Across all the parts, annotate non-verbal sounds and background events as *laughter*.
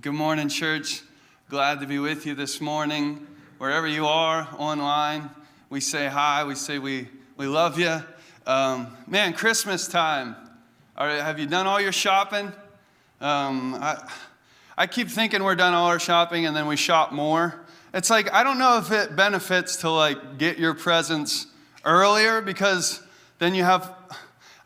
Good morning, church. Glad to be with you this morning. Wherever you are online, we say hi, we say we, we love you. Um, man, Christmas time. Are, have you done all your shopping? Um, I, I keep thinking we're done all our shopping and then we shop more. It's like, I don't know if it benefits to like get your presents earlier because then you have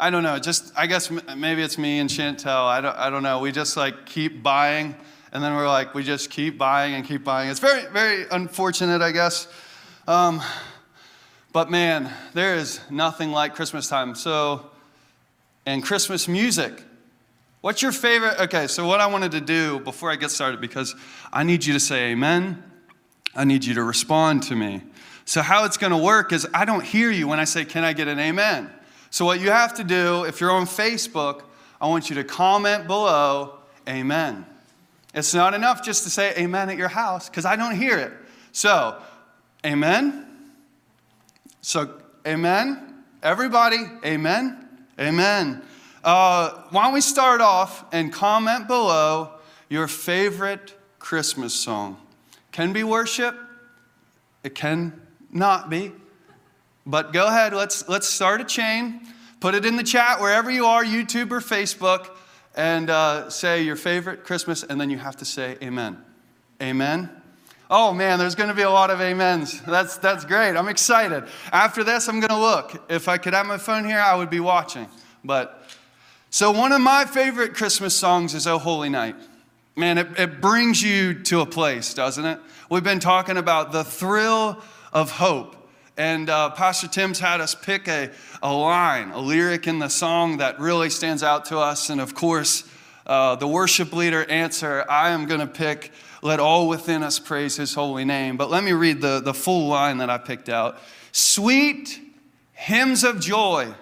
I don't know. Just I guess maybe it's me and Chantel. I don't, I don't know. We just like keep buying, and then we're like we just keep buying and keep buying. It's very very unfortunate, I guess. Um, but man, there is nothing like Christmas time. So, and Christmas music. What's your favorite? Okay, so what I wanted to do before I get started, because I need you to say amen. I need you to respond to me. So, how it's going to work is I don't hear you when I say, Can I get an amen? So, what you have to do, if you're on Facebook, I want you to comment below, Amen. It's not enough just to say Amen at your house because I don't hear it. So, Amen. So, Amen. Everybody, Amen. Amen. Uh, why don't we start off and comment below your favorite Christmas song? Can be worship, it can not be. But go ahead, let's, let's start a chain. Put it in the chat wherever you are, YouTube or Facebook, and uh, say your favorite Christmas, and then you have to say amen. Amen. Oh man, there's going to be a lot of amens. That's, that's great. I'm excited. After this, I'm going to look. If I could have my phone here, I would be watching. But so, one of my favorite Christmas songs is Oh Holy Night. Man, it, it brings you to a place, doesn't it? We've been talking about the thrill of hope. And uh, Pastor Tim's had us pick a, a line, a lyric in the song that really stands out to us. And of course, uh, the worship leader answer, I am going to pick, let all within us praise his holy name. But let me read the, the full line that I picked out. Sweet hymns of joy,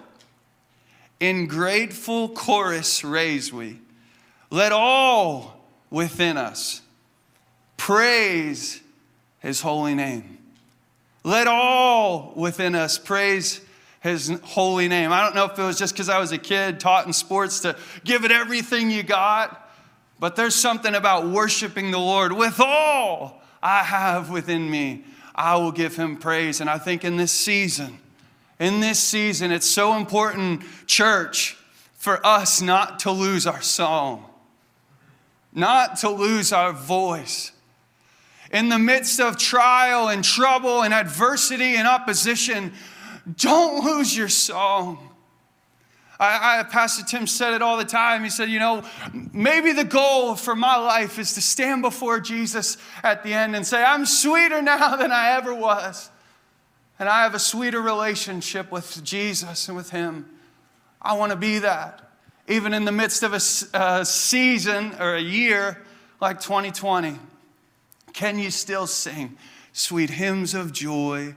in grateful chorus raise we. Let all within us praise his holy name. Let all within us praise his holy name. I don't know if it was just because I was a kid taught in sports to give it everything you got, but there's something about worshiping the Lord with all I have within me. I will give him praise. And I think in this season, in this season, it's so important, church, for us not to lose our song, not to lose our voice in the midst of trial and trouble and adversity and opposition, don't lose your song. I, I, Pastor Tim said it all the time. He said, You know, maybe the goal for my life is to stand before Jesus at the end and say, I'm sweeter now *laughs* than I ever was. And I have a sweeter relationship with Jesus and with Him. I want to be that. Even in the midst of a, a season or a year like 2020. Can you still sing sweet hymns of joy?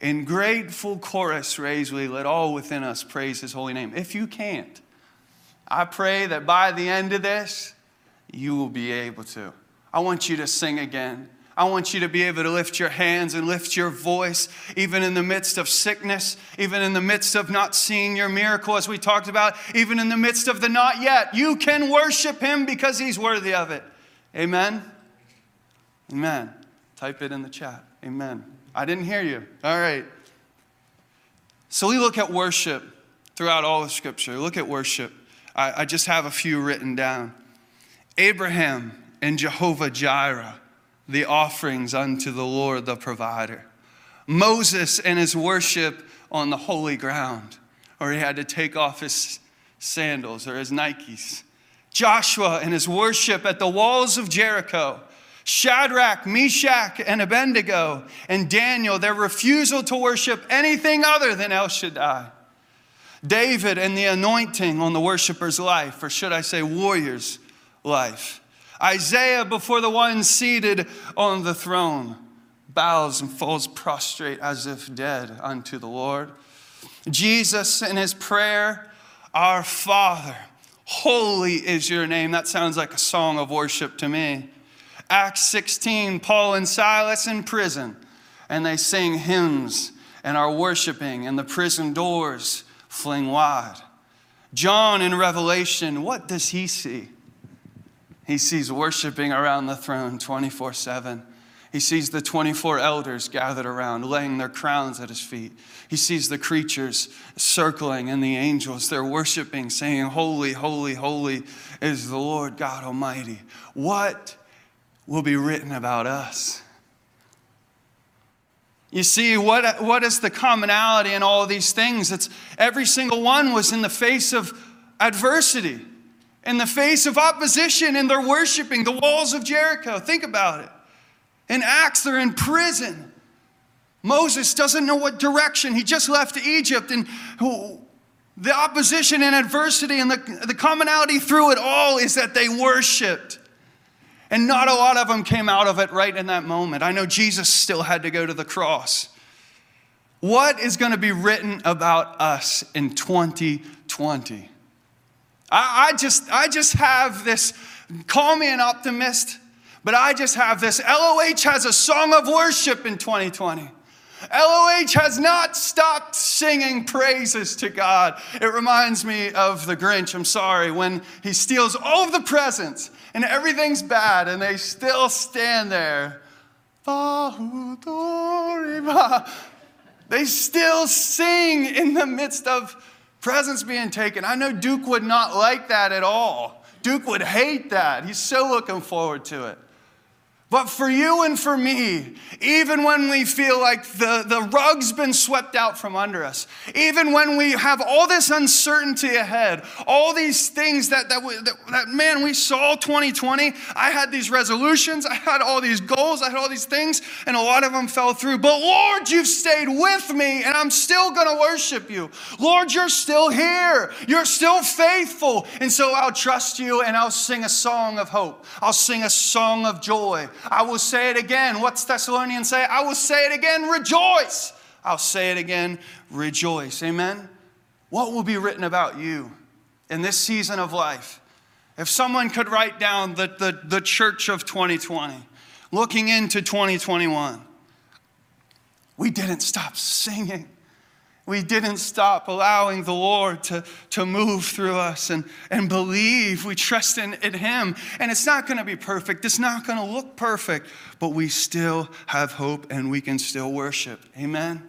In grateful chorus raise we, let all within us praise his holy name. If you can't, I pray that by the end of this, you will be able to. I want you to sing again. I want you to be able to lift your hands and lift your voice, even in the midst of sickness, even in the midst of not seeing your miracle, as we talked about, even in the midst of the not yet. You can worship him because he's worthy of it. Amen. Amen. Type it in the chat. Amen. I didn't hear you. All right. So we look at worship throughout all of Scripture. Look at worship. I, I just have a few written down. Abraham and Jehovah Jireh, the offerings unto the Lord the provider. Moses and his worship on the holy ground, or he had to take off his sandals or his Nikes. Joshua and his worship at the walls of Jericho. Shadrach, Meshach, and Abednego, and Daniel, their refusal to worship anything other than El Shaddai. David and the anointing on the worshiper's life, or should I say, warrior's life. Isaiah before the one seated on the throne bows and falls prostrate as if dead unto the Lord. Jesus in his prayer, Our Father, holy is your name. That sounds like a song of worship to me. Acts 16, Paul and Silas in prison, and they sing hymns and are worshiping, and the prison doors fling wide. John in Revelation, what does he see? He sees worshiping around the throne 24 7. He sees the 24 elders gathered around, laying their crowns at his feet. He sees the creatures circling and the angels. They're worshiping, saying, Holy, holy, holy is the Lord God Almighty. What will be written about us? You see, what, what is the commonality in all these things? It's every single one was in the face of adversity, in the face of opposition, and they're worshiping the walls of Jericho. Think about it. In Acts, they're in prison. Moses doesn't know what direction. He just left Egypt, and the opposition and adversity and the, the commonality through it all is that they worshiped. And not a lot of them came out of it right in that moment. I know Jesus still had to go to the cross. What is going to be written about us in 2020? I, I, just, I just have this, call me an optimist, but I just have this. LOH has a song of worship in 2020. LOH has not stopped singing praises to God. It reminds me of the Grinch, I'm sorry, when he steals all of the presents and everything's bad and they still stand there. They still sing in the midst of presents being taken. I know Duke would not like that at all. Duke would hate that. He's so looking forward to it. But for you and for me, even when we feel like the, the rug's been swept out from under us, even when we have all this uncertainty ahead, all these things that, that, we, that, that, man, we saw 2020, I had these resolutions, I had all these goals, I had all these things, and a lot of them fell through. But Lord, you've stayed with me, and I'm still gonna worship you. Lord, you're still here, you're still faithful. And so I'll trust you and I'll sing a song of hope, I'll sing a song of joy. I will say it again. What's Thessalonians say? I will say it again, rejoice. I'll say it again, rejoice. Amen? What will be written about you in this season of life? If someone could write down the, the, the church of 2020, looking into 2021, we didn't stop singing we didn't stop allowing the Lord to, to move through us and, and believe. We trust in, in Him. And it's not going to be perfect, it's not going to look perfect, but we still have hope and we can still worship. Amen?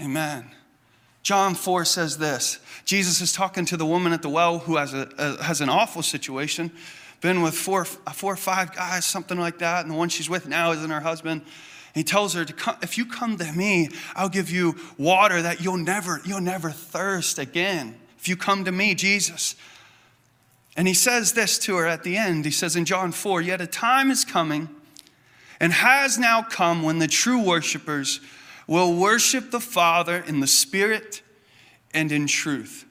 Amen. John 4 says this Jesus is talking to the woman at the well who has, a, a has an awful situation, been with four, four or five guys, something like that, and the one she's with now isn't her husband. He tells her to come, if you come to me, I'll give you water that you'll never, you'll never thirst again. If you come to me, Jesus. And he says this to her at the end. He says in John 4, yet a time is coming and has now come when the true worshipers will worship the Father in the Spirit and in truth.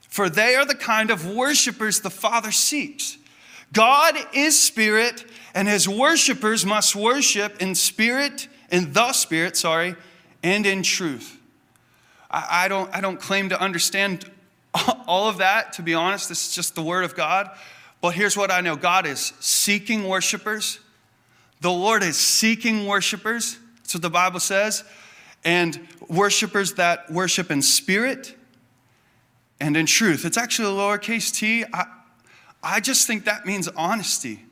For they are the kind of worshipers the Father seeks. God is spirit, and his worshipers must worship in spirit, in the spirit, sorry, and in truth. I, I, don't, I don't claim to understand *laughs* all of that, to be honest. This is just the word of God. But here's what I know God is seeking worshipers. The Lord is seeking worshipers. That's what the Bible says. And worshipers that worship in spirit and in truth. It's actually a lowercase t. I, I just think that means honesty,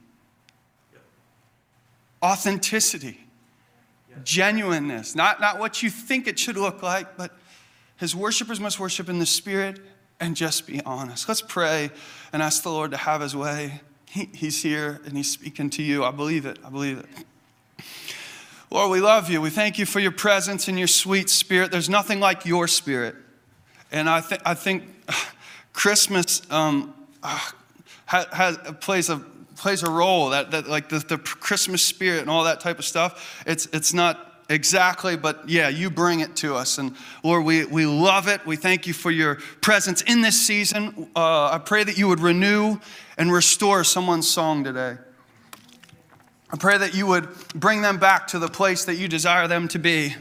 authenticity, genuineness. Not, not what you think it should look like, but his worshipers must worship in the spirit and just be honest. Let's pray and ask the Lord to have his way. He, he's here and he's speaking to you. I believe it. I believe it. Lord, we love you. We thank you for your presence and your sweet spirit. There's nothing like your spirit. And I, th- I think *sighs* Christmas, um, *sighs* uh, has, plays a plays a role that, that like the, the christmas spirit and all that type of stuff it's it's not exactly but yeah you bring it to us. And lord we, we love it. We thank you for your presence in this season. Uh, i pray that you would renew and restore someone's song today. I pray that you would bring them back to the place that you desire them to be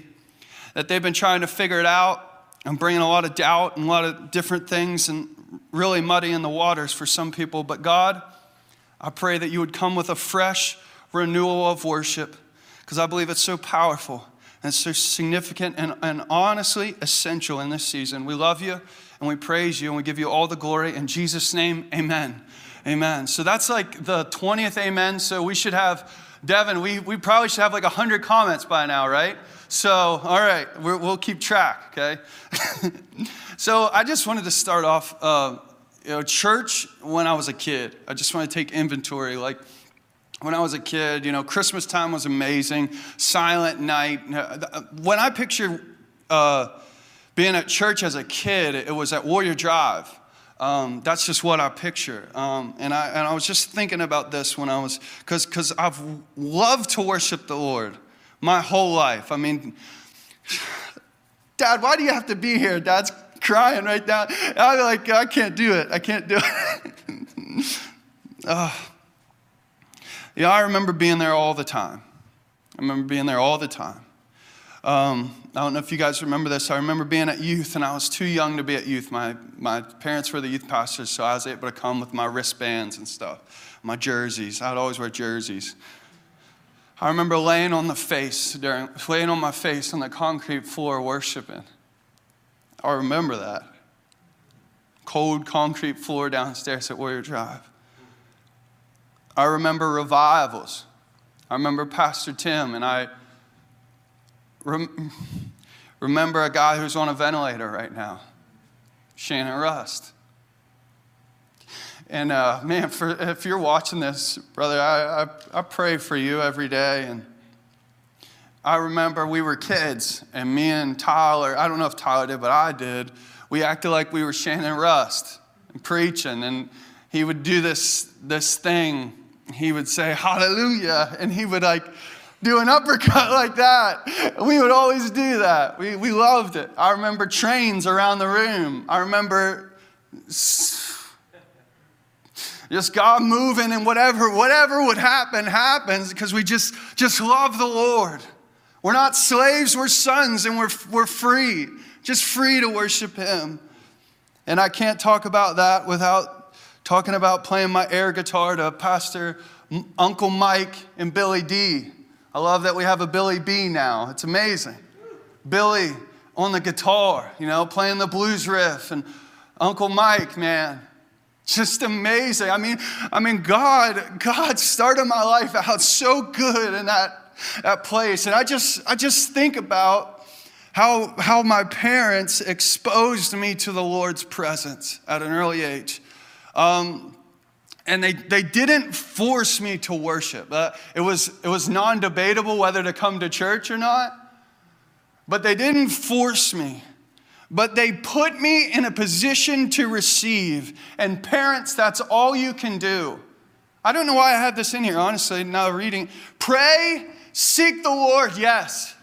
that they've been trying to figure it out and bringing a lot of doubt and a lot of different things and really muddying the waters for some people. But God, I pray that you would come with a fresh renewal of worship because I believe it's so powerful and so significant and, and honestly essential in this season. We love you and we praise you and we give you all the glory. In Jesus' name, amen. Amen. So that's like the 20th amen. So we should have, Devin, we, we probably should have like 100 comments by now, right? So, all right, we will keep track, okay? *laughs* so I just wanted to start off, uh, you know, church when I was a kid. I just want to take inventory. Like when I was a kid, you know, Christmas time was amazing, silent night. When I picture uh, being at church as a kid, it was at Warrior Drive. Um, that's just what I picture. Um, and, I, and I was just thinking about this when I was, because I've loved to worship the Lord my whole life. I mean, *sighs* Dad, why do you have to be here? Dad's crying right now. I'm like, I can't do it. I can't do it. *laughs* Yeah, I remember being there all the time. I remember being there all the time. Um, I don't know if you guys remember this. I remember being at youth, and I was too young to be at youth. My, my parents were the youth pastors, so I was able to come with my wristbands and stuff, my jerseys. I'd always wear jerseys. I remember laying on the face during, laying on my face on the concrete floor worshiping. I remember that. Cold concrete floor downstairs at Warrior Drive. I remember revivals. I remember Pastor Tim, and I rem- remember a guy who's on a ventilator right now, Shannon Rust. And uh, man, for, if you're watching this, brother, I, I, I pray for you every day. And I remember we were kids, and me and Tyler, I don't know if Tyler did, but I did, we acted like we were Shannon Rust and preaching. And he would do this, this thing. He would say, Hallelujah. And he would like do an uppercut *laughs* like that. We would always do that. We, we loved it. I remember trains around the room. I remember just God moving and whatever, whatever would happen, happens because we just, just love the Lord. We're not slaves, we're sons, and we're, we're free, just free to worship Him. And I can't talk about that without talking about playing my air guitar to Pastor Uncle Mike and Billy D. I love that we have a Billy B now. It's amazing. Billy on the guitar, you know, playing the blues riff, and Uncle Mike, man, just amazing. I mean, I mean, God, God started my life out so good in that, that place. And I just, I just think about how, how my parents exposed me to the Lord's presence at an early age. Um, and they, they didn't force me to worship. Uh, it was, it was non debatable whether to come to church or not, but they didn't force me but they put me in a position to receive. And parents, that's all you can do. I don't know why I had this in here, honestly, now reading. Pray, seek the Lord, yes.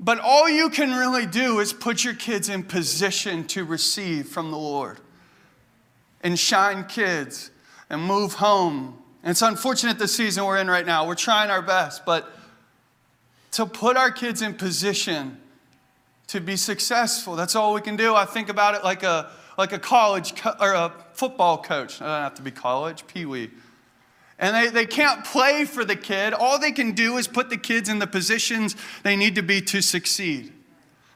But all you can really do is put your kids in position to receive from the Lord and shine kids and move home. And it's unfortunate the season we're in right now. We're trying our best, but to put our kids in position to be successful. That's all we can do. I think about it like a, like a college co- or a football coach. I don't have to be college, pee wee. And they, they can't play for the kid. All they can do is put the kids in the positions they need to be to succeed.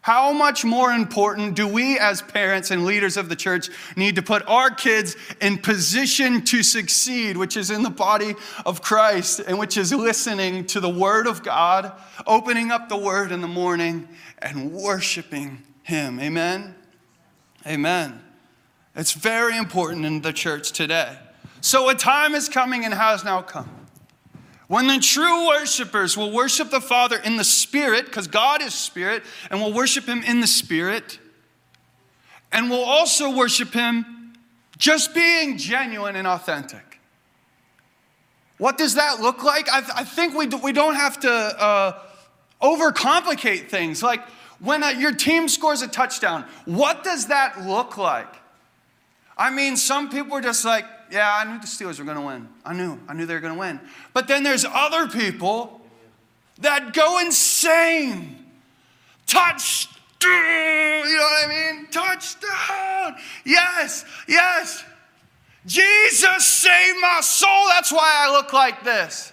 How much more important do we, as parents and leaders of the church, need to put our kids in position to succeed, which is in the body of Christ and which is listening to the Word of God, opening up the Word in the morning, and worshiping Him? Amen? Amen. It's very important in the church today. So, a time is coming and has now come when the true worshipers will worship the Father in the Spirit, because God is Spirit, and will worship Him in the Spirit, and will also worship Him just being genuine and authentic. What does that look like? I, th- I think we, do, we don't have to uh, overcomplicate things. Like when a, your team scores a touchdown, what does that look like? I mean, some people are just like, yeah, I knew the Steelers were going to win. I knew. I knew they were going to win. But then there's other people that go insane. Touchdown. You know what I mean? Touchdown. Yes, yes. Jesus saved my soul. That's why I look like this.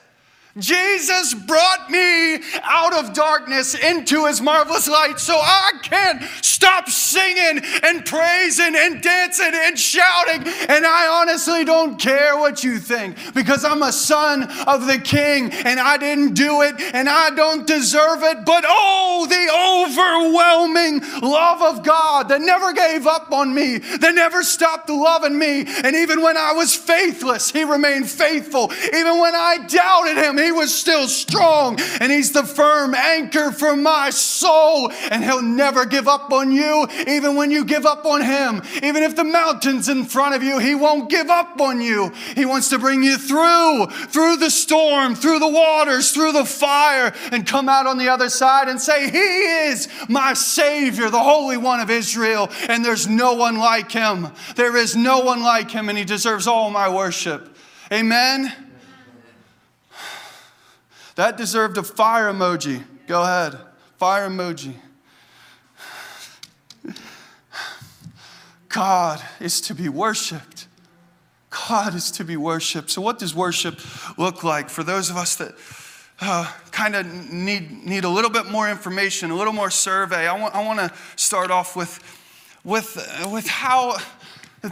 Jesus brought me out of darkness into his marvelous light. So I can't stop singing and praising and dancing and shouting. And I honestly don't care what you think because I'm a son of the king and I didn't do it and I don't deserve it. But oh, the overwhelming love of God that never gave up on me, that never stopped loving me. And even when I was faithless, he remained faithful. Even when I doubted him, he was still strong and he's the firm anchor for my soul. And he'll never give up on you, even when you give up on him. Even if the mountain's in front of you, he won't give up on you. He wants to bring you through, through the storm, through the waters, through the fire, and come out on the other side and say, He is my Savior, the Holy One of Israel, and there's no one like him. There is no one like him, and he deserves all my worship. Amen. That deserved a fire emoji. Go ahead. Fire emoji. God is to be worshiped. God is to be worshiped. So, what does worship look like for those of us that uh, kind of need, need a little bit more information, a little more survey? I want, I want to start off with, with, with how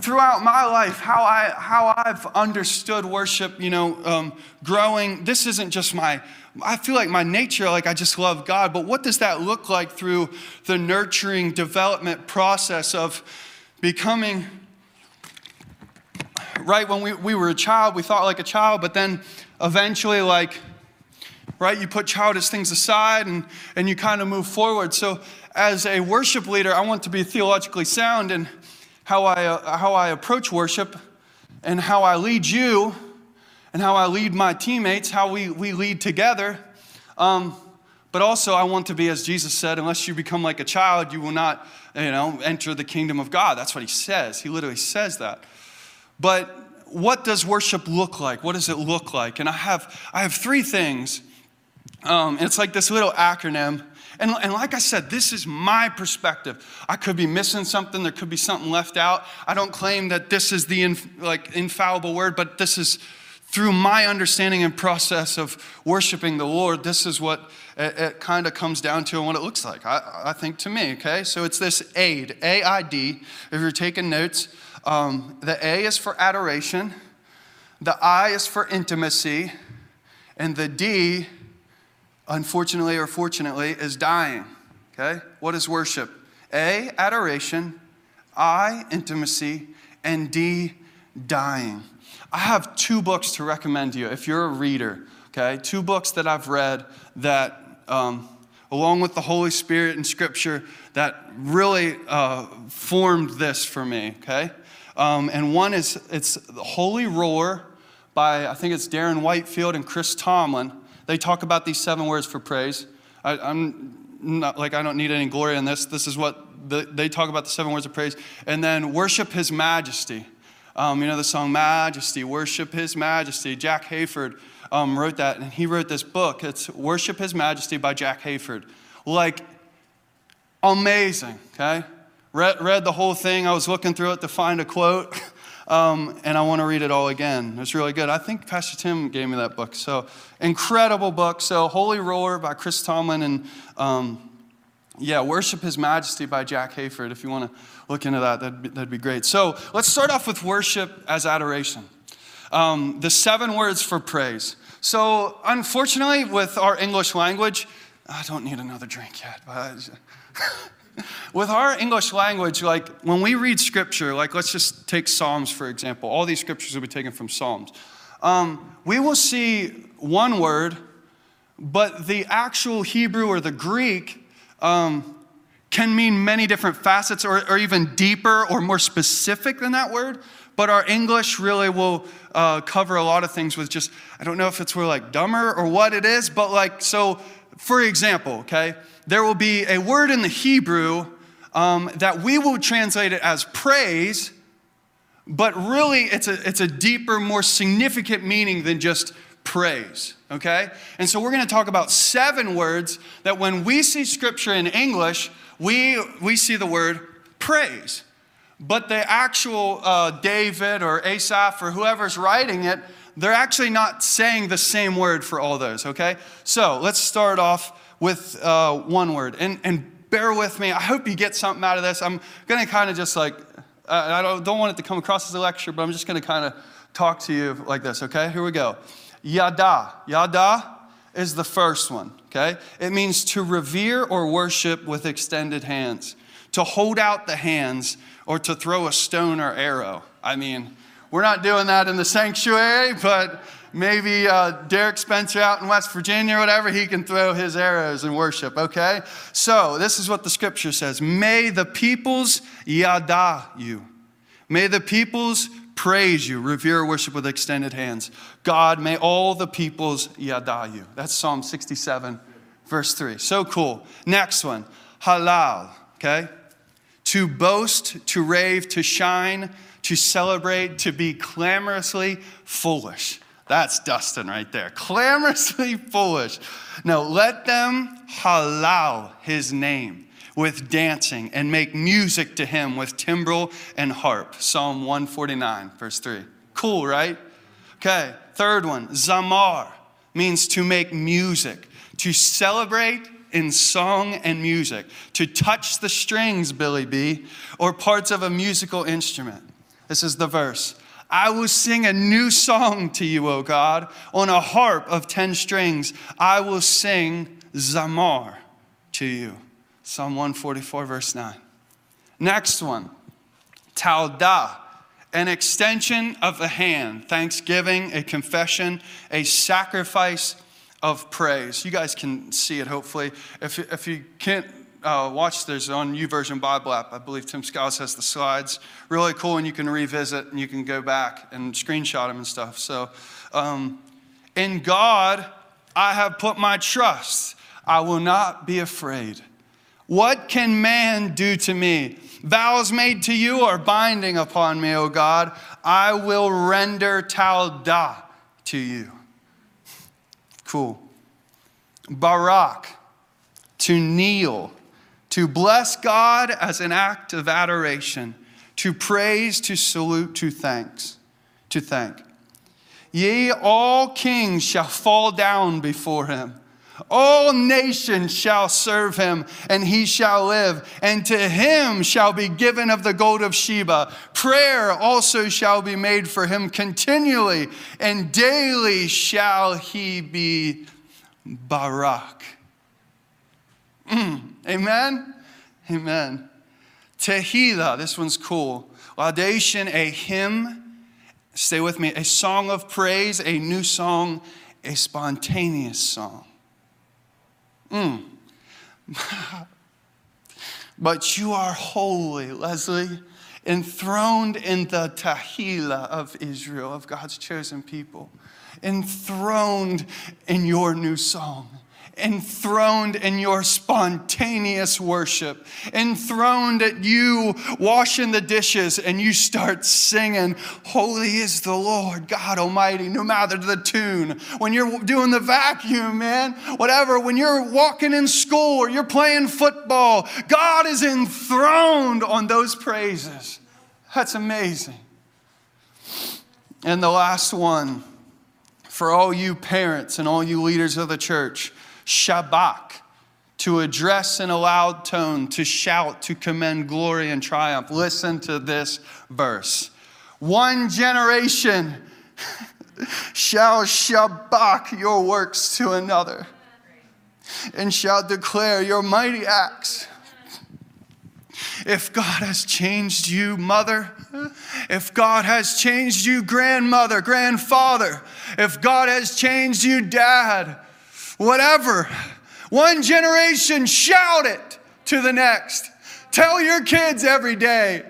throughout my life, how, I, how I've understood worship, you know, um, growing, this isn't just my, I feel like my nature, like I just love God, but what does that look like through the nurturing development process of becoming, right, when we, we were a child, we thought like a child, but then eventually, like, right, you put childish things aside and, and you kind of move forward. So, as a worship leader, I want to be theologically sound and how I, uh, how I approach worship and how I lead you and how I lead my teammates, how we, we lead together. Um, but also, I want to be, as Jesus said, unless you become like a child, you will not, you know, enter the kingdom of God. That's what he says. He literally says that. But what does worship look like? What does it look like? And I have, I have three things. Um, it's like this little acronym and, and like I said, this is my perspective. I could be missing something. There could be something left out. I don't claim that this is the inf- like infallible word, but this is through my understanding and process of worshiping the Lord. This is what it, it kind of comes down to and what it looks like. I, I think to me. Okay, so it's this aid, A I D. If you're taking notes, um, the A is for adoration, the I is for intimacy, and the D unfortunately or fortunately, is dying. Okay? What is worship? A, adoration, I, intimacy, and D, dying. I have two books to recommend to you if you're a reader. Okay? Two books that I've read that, um, along with the Holy Spirit and Scripture, that really uh, formed this for me. Okay? Um, and one is it's the Holy Roar by I think it's Darren Whitefield and Chris Tomlin. They talk about these seven words for praise. I, am not like I don't need any glory in this. This is what the, they talk about the seven words of praise. And then worship His majesty. Um, you know the song Majesty, Worship His Majesty. Jack Hayford um, wrote that, and he wrote this book. It's Worship His Majesty by Jack Hayford. Like, amazing, okay? Read, read the whole thing. I was looking through it to find a quote. *laughs* Um, and I want to read it all again. It's really good. I think Pastor Tim gave me that book. So, incredible book. So, Holy Roller by Chris Tomlin and um, yeah, Worship His Majesty by Jack Hayford. If you want to look into that, that'd be, that'd be great. So, let's start off with worship as adoration. Um, the seven words for praise. So, unfortunately, with our English language, I don't need another drink yet. But *laughs* with our English language, like when we read scripture, like let's just take Psalms for example. All these scriptures will be taken from Psalms. Um, we will see one word, but the actual Hebrew or the Greek um, can mean many different facets or, or, even deeper or more specific than that word. But our English really will uh, cover a lot of things with just, I don't know if it's we're like dumber or what it is, but like, so for example, okay, there will be a word in the Hebrew um, that we will translate it as praise, but really it's a, it's a deeper, more significant meaning than just praise, okay? And so we're gonna talk about seven words that when we see scripture in English, we, we see the word praise. But the actual uh, David or Asaph or whoever's writing it, they're actually not saying the same word for all those, okay? So let's start off with uh, one word. And, and bear with me. I hope you get something out of this. I'm going to kind of just like, Uh, I don't, don't want it to come across as a lecture, but I'm just going to kind of talk to you like this, okay? Here we go. Yada. Yada is the first one, okay? It means to revere or worship with extended hands, to hold out the hands, or to throw a stone or arrow. I mean, we're not doing that in the sanctuary, but maybe uh, Derek Spencer out in West Virginia or whatever, he can throw his arrows and worship, okay? So, this is what the scripture says May the peoples yada you. May the peoples praise you, revere, worship with extended hands. God, may all the peoples yada you. That's Psalm 67, verse 3. So cool. Next one, halal, okay? To boast, to rave, to shine, to celebrate, to be clamorously foolish. That's Dustin right there. *laughs* Clamorously foolish. Now let them halal his name with dancing and make music to him with timbrel and harp. Psalm 149, verse 3. Cool, right? Okay, third one, zamar means to make music, to celebrate in song and music, to touch the strings, Billy B, or parts of a musical instrument. This is the verse. I will sing a new song to you, O God, on a harp of 10 strings. I will sing zamar to you. Psalm 144, verse 9. Next one, Taudah, an extension of the hand, thanksgiving, a confession, a sacrifice of praise. You guys can see it, hopefully. If, if you can't uh, watch, there's on YouVersion Bible app. I believe Tim Skiles has the slides. Really cool, and you can revisit and you can go back and screenshot them and stuff. So, um, in God, I have put my trust. I will not be afraid. What can man do to me? Vows made to you are binding upon me, O God. I will render Taudah to you. Cool. Barak, to kneel, to bless God as an act of adoration, to praise, to salute, to thanks, to thank. Ye all kings shall fall down before him. All nations shall serve him, and he shall live, and to him shall be given of the gold of Sheba. Prayer also shall be made for him continually, and daily shall he be Barak. Mm, amen? Amen. Tehillah, this one's cool. Laudation, a hymn. Stay with me. A song of praise, a new song, a spontaneous song. Mm. *laughs* but you are holy, Leslie, enthroned in the Tehillah of Israel, of God's chosen people, enthroned in your new song enthroned in your spontaneous worship, enthroned at you washing the dishes and you start singing, Holy is the Lord God Almighty, no matter the tune. When you're doing the vacuum, man, whatever, when you're walking in school or you're playing football, God is enthroned on those praises. That's amazing. And the last one for all you parents and all you leaders of the church Shabach, to address in a loud tone, to shout, to commend glory and triumph. Listen to this verse. One generation *laughs* shall shabach your works to another and shall declare your mighty acts. If God has changed you, mother, if God has changed you, grandmother, grandfather, if God has changed you, dad, whatever. One generation, shout it to the next. Tell your kids every day.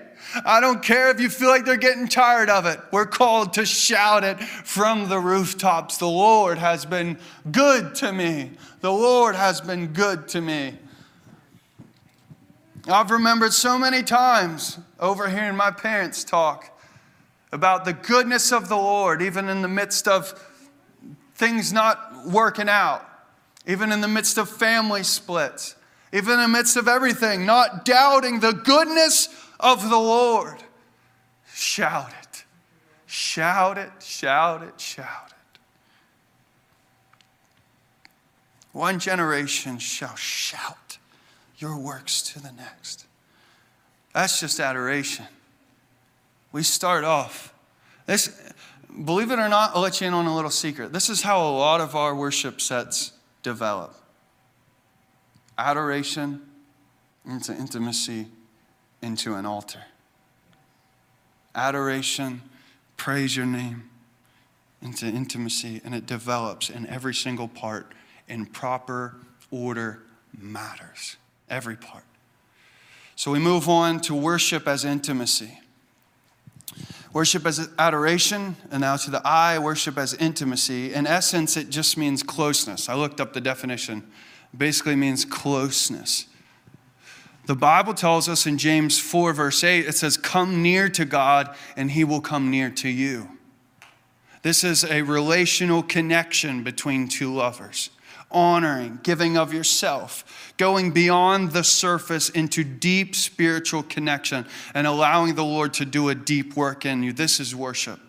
I don't care if you feel like they're getting tired of it. We're called to shout it from the rooftops. The Lord has been good to me. The Lord has been good to me. I've remembered so many times overhearing my parents talk about the goodness of the Lord, even in the midst of things not working out even in the midst of family splits, even in the midst of everything, not doubting the goodness of the Lord. Shout it. Shout it, shout it, shout it. One generation shall shout your works to the next. That's just adoration. We start off. This, believe it or not, I'll let you in on a little secret. This is how a lot of our worship sets develop adoration into intimacy into an altar. Adoration, praise your name into intimacy, and it develops in every single part in proper order matters. Every part. So we move on to worship as intimacy. Worship as adoration, and now to the eye, worship as intimacy. In essence, it just means closeness. I looked up the definition. It basically means closeness. The Bible tells us in James 4, verse 8, it says, Come near to God, and he will come near to you. This is a relational connection between two lovers honoring, giving of yourself, going beyond the surface into deep spiritual connection, and allowing the Lord to do a deep work in you. This is worship.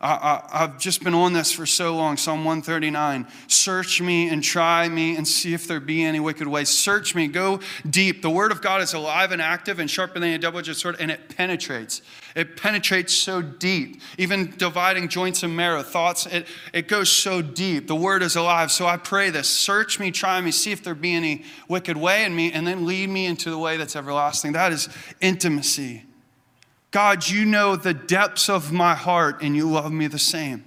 I, have just been on this for so long. Psalm 139 Search me and try me and see if there be any wicked way. Search me, go deep. The word of God is alive and active and sharper than a double edged sword, and it penetrates. It penetrates so deep, even dividing joints and marrow, thoughts, it, it goes so deep. The word is alive. So I pray this search me, try me, see if there be any wicked way in me, and then lead me into the way that's everlasting. That is intimacy. God, you know the depths of my heart and you love me the same.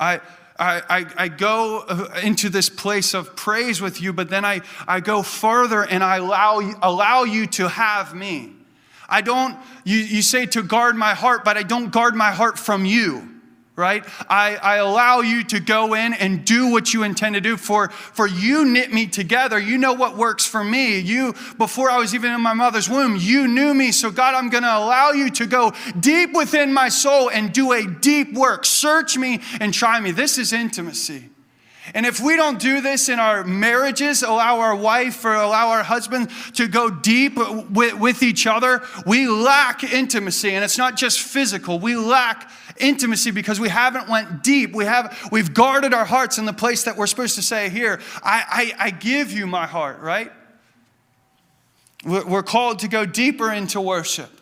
I, I, I, go uh, into this place of praise with you, but then I, I go further and I allow, allow you to have me. I don't, you, you say to guard my heart, but I don't guard my heart from you right? I, I allow you to go in and do what you intend to do. For, for you knit me together. You know what works for me. You, before I was even in my mother's womb, you knew me. So, God, I'm going to allow you to go deep within my soul and do a deep work. Search me and try me. This is intimacy. And if we don't do this in our marriages, allow our wife or allow our husband to go deep with, with each other, we lack intimacy. And it's not just physical, we lack intimacy because we haven't went deep. We have, we've guarded our hearts in the place that we're supposed to say, here, I, I, I give you my heart, right? We're called to go deeper into worship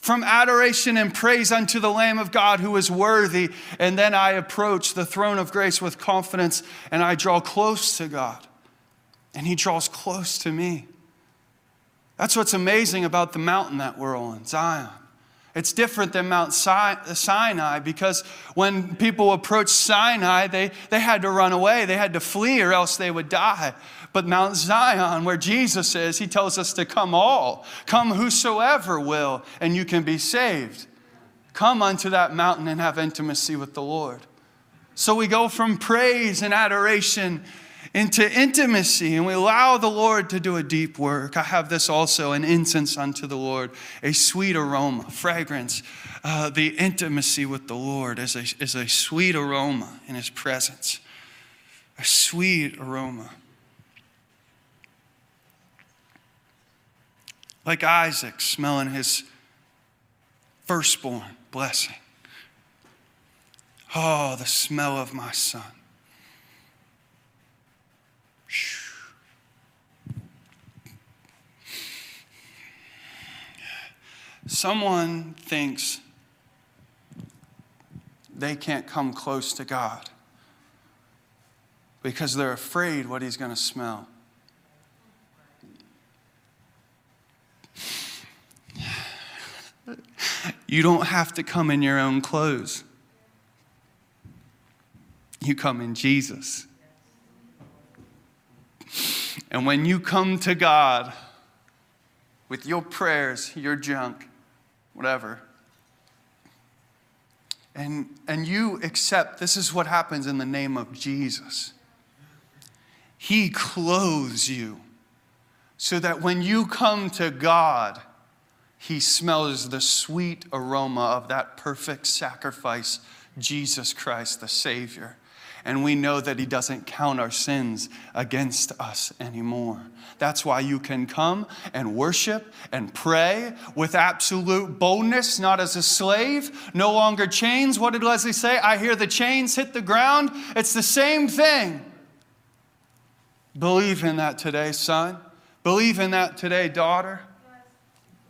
from adoration and praise unto the Lamb of God who is worthy. And then I approach the throne of grace with confidence and I draw close to God. And He draws close to me. That's what's amazing about the mountain that we're on, Zion. It's different than Mount Sinai because when people approached Sinai, they, they had to run away, they had to flee, or else they would die. But Mount Zion, where Jesus is, he tells us to come all, come whosoever will, and you can be saved. Come unto that mountain and have intimacy with the Lord. So we go from praise and adoration into intimacy and we allow the Lord to do a deep work. I have this also an incense unto the Lord, a sweet aroma, fragrance. Uh, the intimacy with the Lord is a, is a sweet aroma in His presence, a sweet aroma. Like Isaac smelling his firstborn blessing. Oh, the smell of my son. Someone thinks they can't come close to God because they're afraid what he's going to smell. You don't have to come in your own clothes. You come in Jesus. And when you come to God with your prayers, your junk, whatever. And, and you accept this is what happens in the name of Jesus. He clothes you so that when you come to God, He smells the sweet aroma of that perfect sacrifice, Jesus Christ, the Savior. And we know that He doesn't count our sins against us anymore. That's why you can come and worship and pray with absolute boldness, not as a slave, no longer chains. What did Leslie say? I hear the chains hit the ground. It's the same thing. Believe in that today, son. Believe in that today, daughter.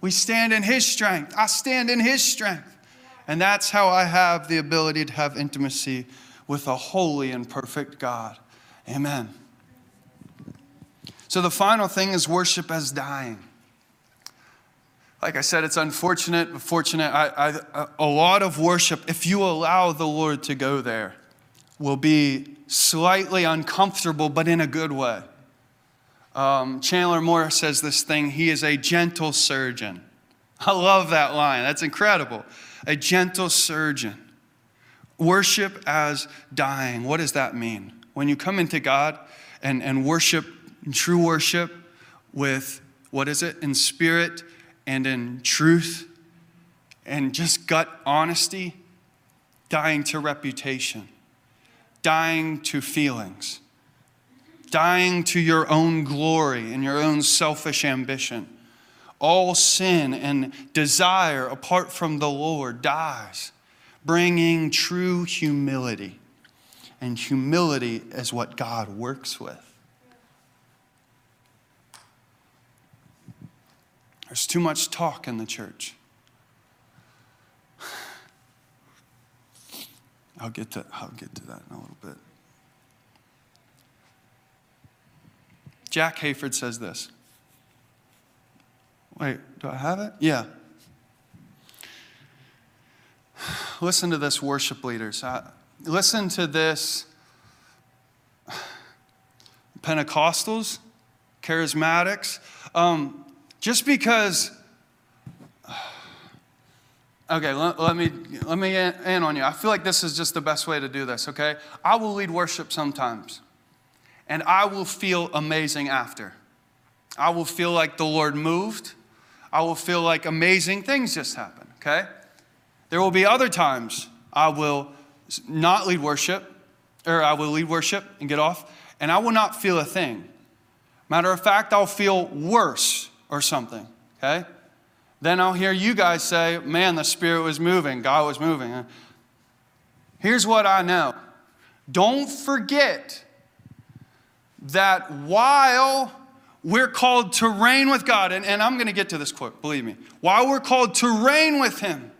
We stand in His strength. I stand in His strength. And that's how I have the ability to have intimacy with a holy and perfect God. Amen. So the final thing is worship as dying. Like I said, it's unfortunate, but fortunate. I, I, a lot of worship, if you allow the Lord to go there, will be slightly uncomfortable, but in a good way. Um, Chandler Moore says this thing He is a gentle surgeon. I love that line. That's incredible. A gentle surgeon. Worship as dying. What does that mean? When you come into God and, and worship, true worship with, what is it, in spirit and in truth and just gut honesty, dying to reputation, dying to feelings, dying to your own glory and your own selfish ambition. All sin and desire apart from the Lord dies bringing true humility. And humility is what God works with. There's too much talk in the church. *sighs* I'll get to, I'll get to that in a little bit. Jack Hayford says this. Wait, do I have it? Yeah. *sighs* listen to this, worship leaders. Uh, listen to this, *sighs* Pentecostals, charismatics. Um, just because, *sighs* okay, let, let, me, let me in on you. I feel like this is just the best way to do this, okay? I will lead worship sometimes, and I will feel amazing after. I will feel like the Lord moved. I will feel like amazing things just happened, okay? There will be other times I will not lead worship, or I will lead worship and get off, and I will not feel a thing. Matter of fact, I'll feel worse or something, okay? Then I'll hear you guys say, man, the Spirit was moving, God was moving. Here's what I know don't forget that while we're called to reign with God, and, and I'm going to get to this quote, believe me. While we're called to reign with Him,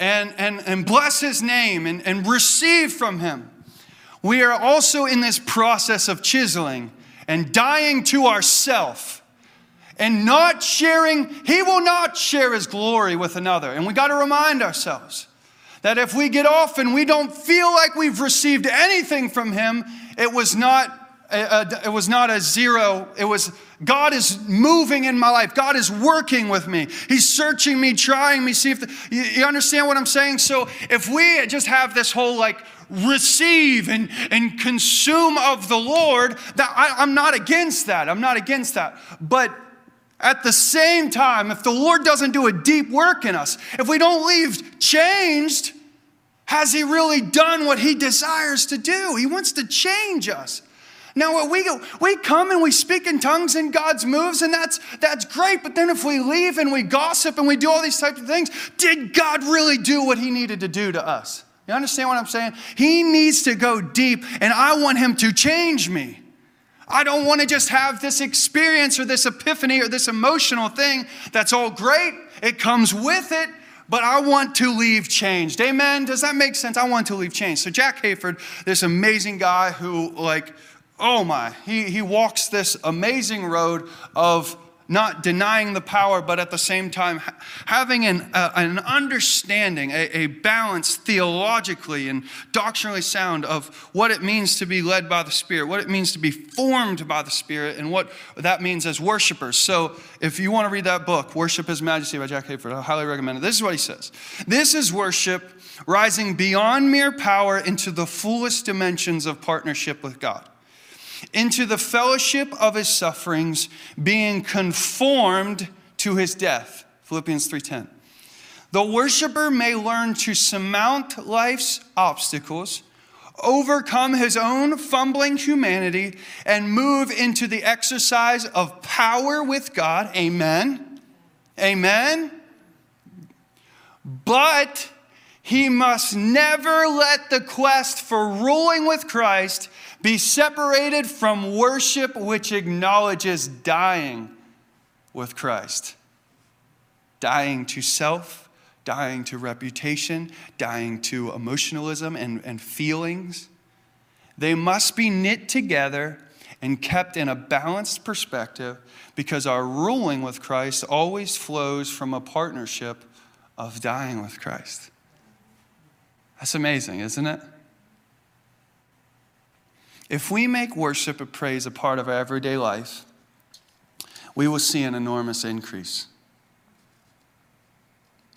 and, and, and bless his name and, and receive from him. We are also in this process of chiseling and dying to ourself and not sharing, he will not share his glory with another. And we got to remind ourselves that if we get off and we don't feel like we've received anything from him, it was not it was not a zero. It was God is moving in my life. God is working with me. He's searching me, trying me. See if the, you, you understand what I'm saying. So if we just have this whole like receive and, and consume of the Lord, that I, I'm not against that. I'm not against that. But at the same time, if the Lord doesn't do a deep work in us, if we don't leave changed, has He really done what He desires to do? He wants to change us. Now we we come and we speak in tongues and God's moves and that's that's great. But then if we leave and we gossip and we do all these types of things, did God really do what He needed to do to us? You understand what I'm saying? He needs to go deep, and I want Him to change me. I don't want to just have this experience or this epiphany or this emotional thing that's all great. It comes with it, but I want to leave changed. Amen. Does that make sense? I want to leave changed. So Jack Hayford, this amazing guy who like oh my, he, he walks this amazing road of not denying the power, but at the same time having an, uh, an understanding, a, a balance theologically and doctrinally sound of what it means to be led by the Spirit, what it means to be formed by the Spirit, and what that means as worshipers. So, if you want to read that book, Worship His Majesty by Jack Hayford, I highly recommend it. This is what he says This is worship rising beyond mere power into the fullest dimensions of partnership with God into the fellowship of his sufferings, being conformed to his death. Philippians 3:10. The worshiper may learn to surmount life's obstacles, overcome his own fumbling humanity and move into the exercise of power with God. Amen. Amen. But he must never let the quest for ruling with Christ be separated from worship which acknowledges dying with Christ. Dying to self, dying to reputation, dying to emotionalism and, and feelings. They must be knit together and kept in a balanced perspective because our ruling with Christ always flows from a partnership of dying with Christ. That's amazing, isn't it? If we make worship and praise a part of our everyday life, we will see an enormous increase.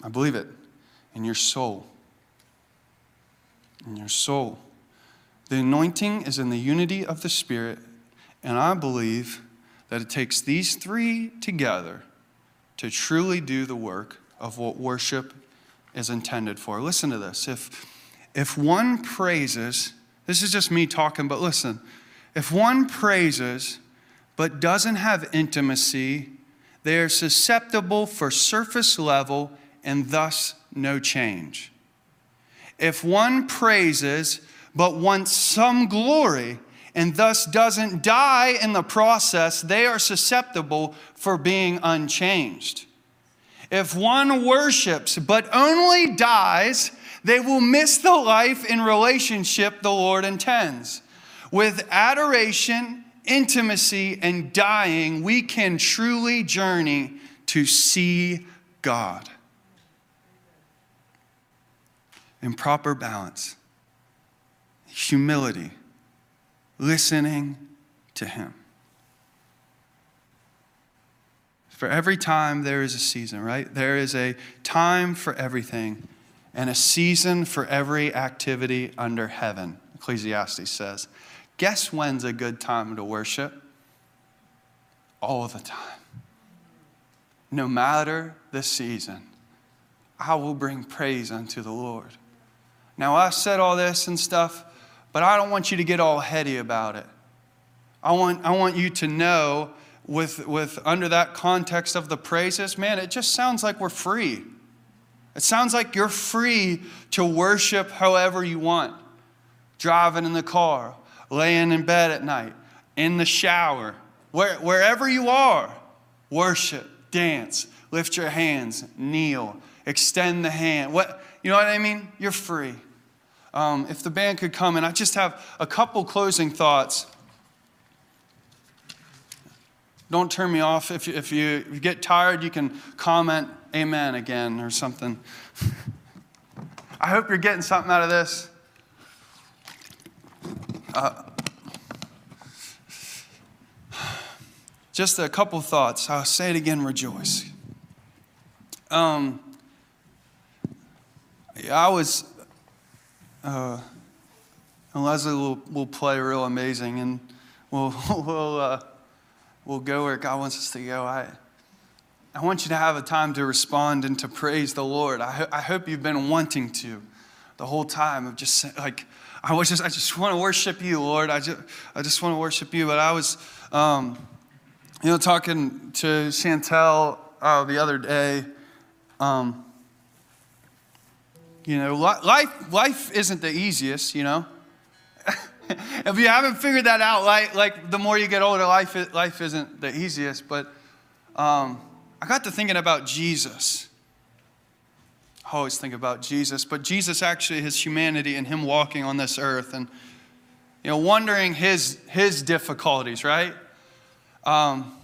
I believe it in your soul. In your soul. The anointing is in the unity of the Spirit, and I believe that it takes these three together to truly do the work of what worship is intended for. Listen to this. If, if one praises, this is just me talking, but listen. If one praises but doesn't have intimacy, they are susceptible for surface level and thus no change. If one praises but wants some glory and thus doesn't die in the process, they are susceptible for being unchanged. If one worships but only dies, they will miss the life in relationship the Lord intends. With adoration, intimacy, and dying, we can truly journey to see God. In proper balance, humility, listening to Him. For every time, there is a season, right? There is a time for everything and a season for every activity under heaven, Ecclesiastes says. Guess when's a good time to worship? All the time. No matter the season, I will bring praise unto the Lord. Now, I said all this and stuff, but I don't want you to get all heady about it. I want, I want you to know, with, with under that context of the praises, man, it just sounds like we're free. It sounds like you're free to worship however you want. Driving in the car, laying in bed at night, in the shower, where, wherever you are, worship, dance, lift your hands, kneel, extend the hand. What, you know what I mean? You're free. Um, if the band could come, and I just have a couple closing thoughts. Don't turn me off. If if you, if you get tired, you can comment amen again or something. *laughs* I hope you're getting something out of this. Uh, just a couple thoughts. I'll say it again rejoice. Um, I was, uh, and Leslie will, will play real amazing, and we'll, *laughs* we'll, uh, we'll go where God wants us to go. I, I want you to have a time to respond and to praise the Lord. I, ho- I hope you've been wanting to the whole time of just like, I was just, I just want to worship you, Lord. I just, I just want to worship you. But I was, um, you know, talking to Chantel uh, the other day. Um, you know, life, life isn't the easiest, you know. *laughs* if you haven't figured that out, like, like the more you get older, life, life isn't the easiest. But um, I got to thinking about Jesus. I always think about Jesus, but Jesus actually, his humanity and him walking on this earth and, you know, wondering his, his difficulties, right? Um,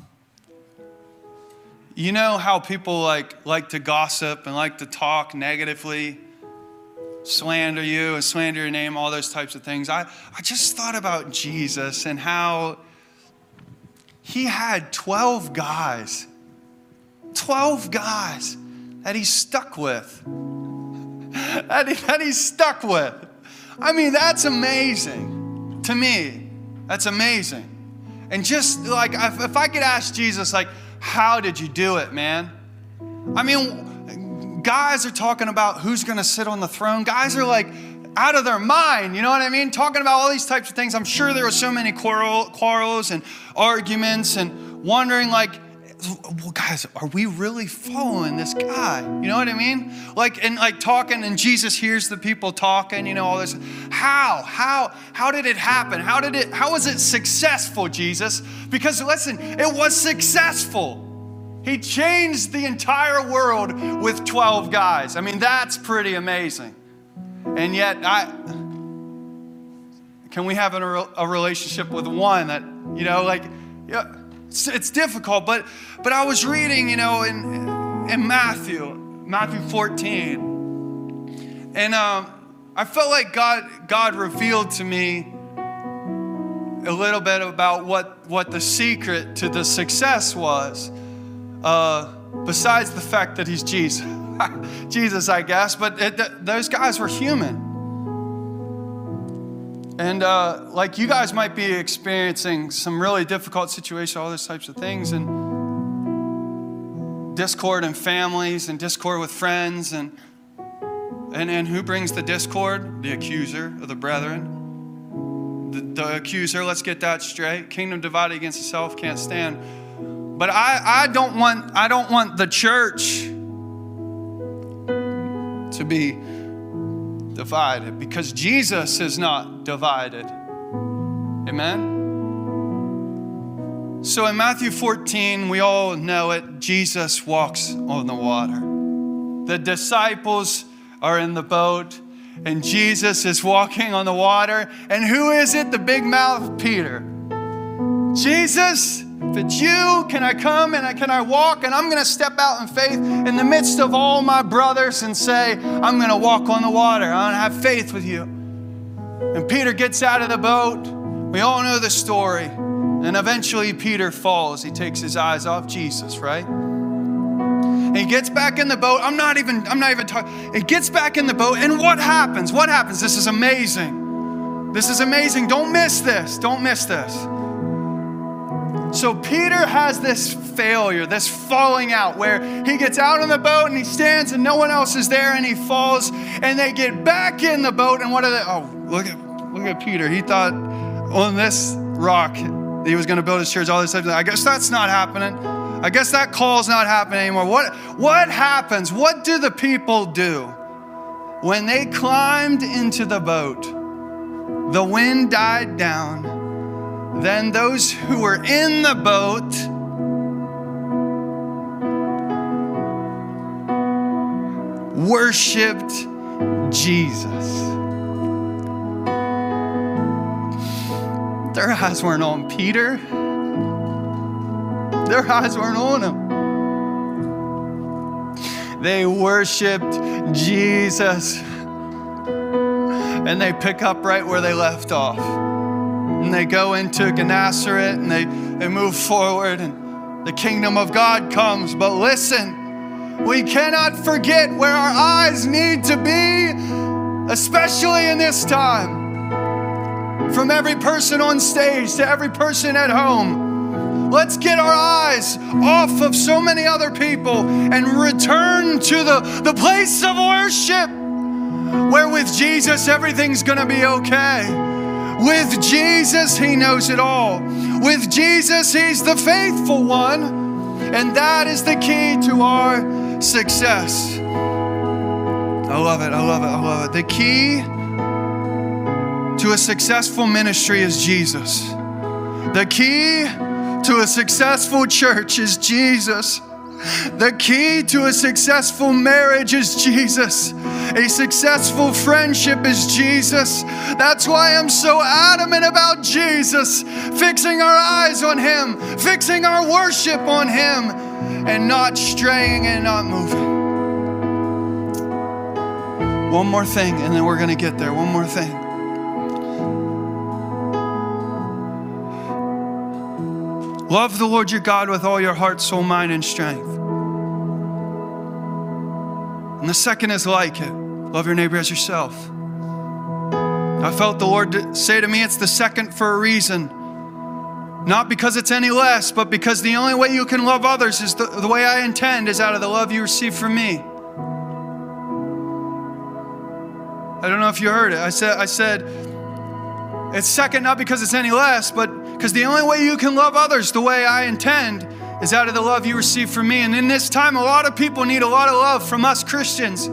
you know how people like, like to gossip and like to talk negatively, slander you and slander your name, all those types of things. I, I just thought about Jesus and how he had 12 guys 12 guys that he's stuck with. that, he, that stuck with. I mean, that's amazing to me. That's amazing. And just like, if I could ask Jesus, like, how did you do it, man? I mean, guys are talking about who's going to sit on the throne. Guys are like, out of their mind. You know what I mean? Talking about all these types of things. I'm sure there were so many quarrel, quarrels and arguments and wondering, like, well, guys, are we really following this guy? You know what I mean? Like, and like talking, and Jesus hears the people talking, you know, all this. How? How? How did it happen? How did it, how was it successful, Jesus? Because listen, it was successful. He changed the entire world with 12 guys. I mean, that's pretty amazing. And yet, I can we have a, a relationship with one that, you know, like, yeah it's, it's difficult, but but I was reading, you know, in in Matthew, Matthew 14, and um, I felt like God God revealed to me a little bit about what what the secret to the success was. Uh, besides the fact that he's Jesus, *laughs* Jesus, I guess, but it, th- those guys were human. And uh, like you guys might be experiencing some really difficult situations, all those types of things, and discord in families and discord with friends. And, and, and who brings the discord? The accuser of the brethren. The, the accuser, let's get that straight. Kingdom divided against itself can't stand. But I, I, don't want, I don't want the church to be divided because Jesus is not divided. Amen? So in Matthew 14, we all know it, Jesus walks on the water. The disciples are in the boat, and Jesus is walking on the water. And who is it? The big mouth Peter. Jesus, if it's you, can I come and I, can I walk? And I'm going to step out in faith in the midst of all my brothers and say, I'm going to walk on the water. I'm going to have faith with you. And Peter gets out of the boat. We all know the story. And eventually Peter falls. He takes his eyes off Jesus, right? And he gets back in the boat. I'm not even, I'm not even talking. He gets back in the boat, and what happens? What happens? This is amazing. This is amazing. Don't miss this. Don't miss this. So Peter has this failure, this falling out, where he gets out on the boat and he stands and no one else is there and he falls and they get back in the boat and what are they? Oh, look at look at Peter. He thought on this rock he was going to build his church. All this stuff. I guess that's not happening. I guess that call's not happening anymore. What what happens? What do the people do when they climbed into the boat? The wind died down then those who were in the boat worshiped Jesus. Their eyes weren't on Peter, their eyes weren't on him. They worshiped Jesus. And they pick up right where they left off and they go into Gennesaret and they, they move forward and the kingdom of God comes. But listen, we cannot forget where our eyes need to be, especially in this time. From every person on stage to every person at home. Let's get our eyes off of so many other people and return to the, the place of worship where with Jesus everything's gonna be okay. With Jesus, He knows it all. With Jesus, He's the faithful one. And that is the key to our success. I love it. I love it. I love it. The key a successful ministry is Jesus. The key to a successful church is Jesus. The key to a successful marriage is Jesus. A successful friendship is Jesus. That's why I'm so adamant about Jesus, fixing our eyes on Him, fixing our worship on Him, and not straying and not moving. One more thing, and then we're going to get there. One more thing. Love the Lord your God with all your heart, soul, mind, and strength. And the second is like it love your neighbor as yourself. I felt the Lord say to me, it's the second for a reason. Not because it's any less, but because the only way you can love others is the, the way I intend is out of the love you receive from me. I don't know if you heard it. I said, I said, it's second not because it's any less, but because the only way you can love others the way I intend is out of the love you receive from me. And in this time, a lot of people need a lot of love from us Christians.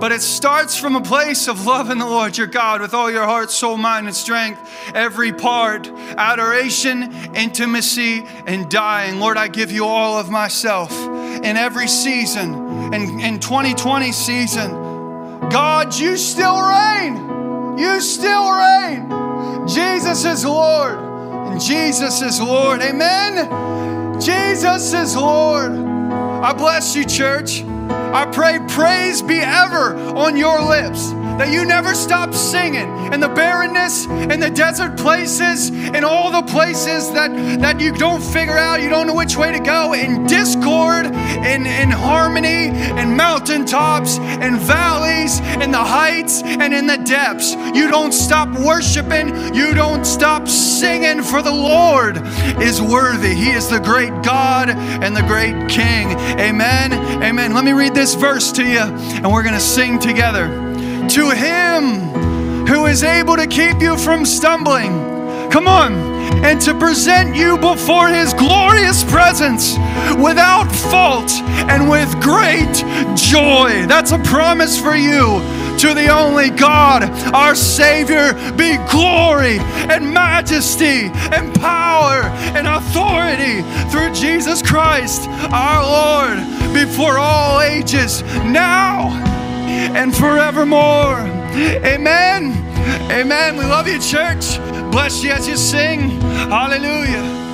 But it starts from a place of loving the Lord your God with all your heart, soul, mind, and strength, every part, adoration, intimacy, and dying. Lord, I give you all of myself in every season, in, in 2020 season. God, you still reign. You still reign. Jesus is Lord, and Jesus is Lord. Amen. Jesus is Lord. I bless you, church. I pray praise be ever on your lips that you never stop singing in the barrenness, in the desert places, in all the places that, that you don't figure out, you don't know which way to go, in discord, in, in harmony, in mountaintops, in valleys, in the heights, and in the depths. You don't stop worshiping, you don't stop singing, for the Lord is worthy. He is the great God and the great King. Amen. Amen. Let me read this verse to you, and we're going to sing together to Him who is able to keep you from stumbling. Come on, and to present you before His glorious presence without fault and with great joy. That's a promise for you to the only God, our Savior, be glory and majesty and power and authority through Jesus Christ, our Lord, before all ages, now and forevermore. Amen. Amen. We love you, church. Bless you as you sing. Hallelujah.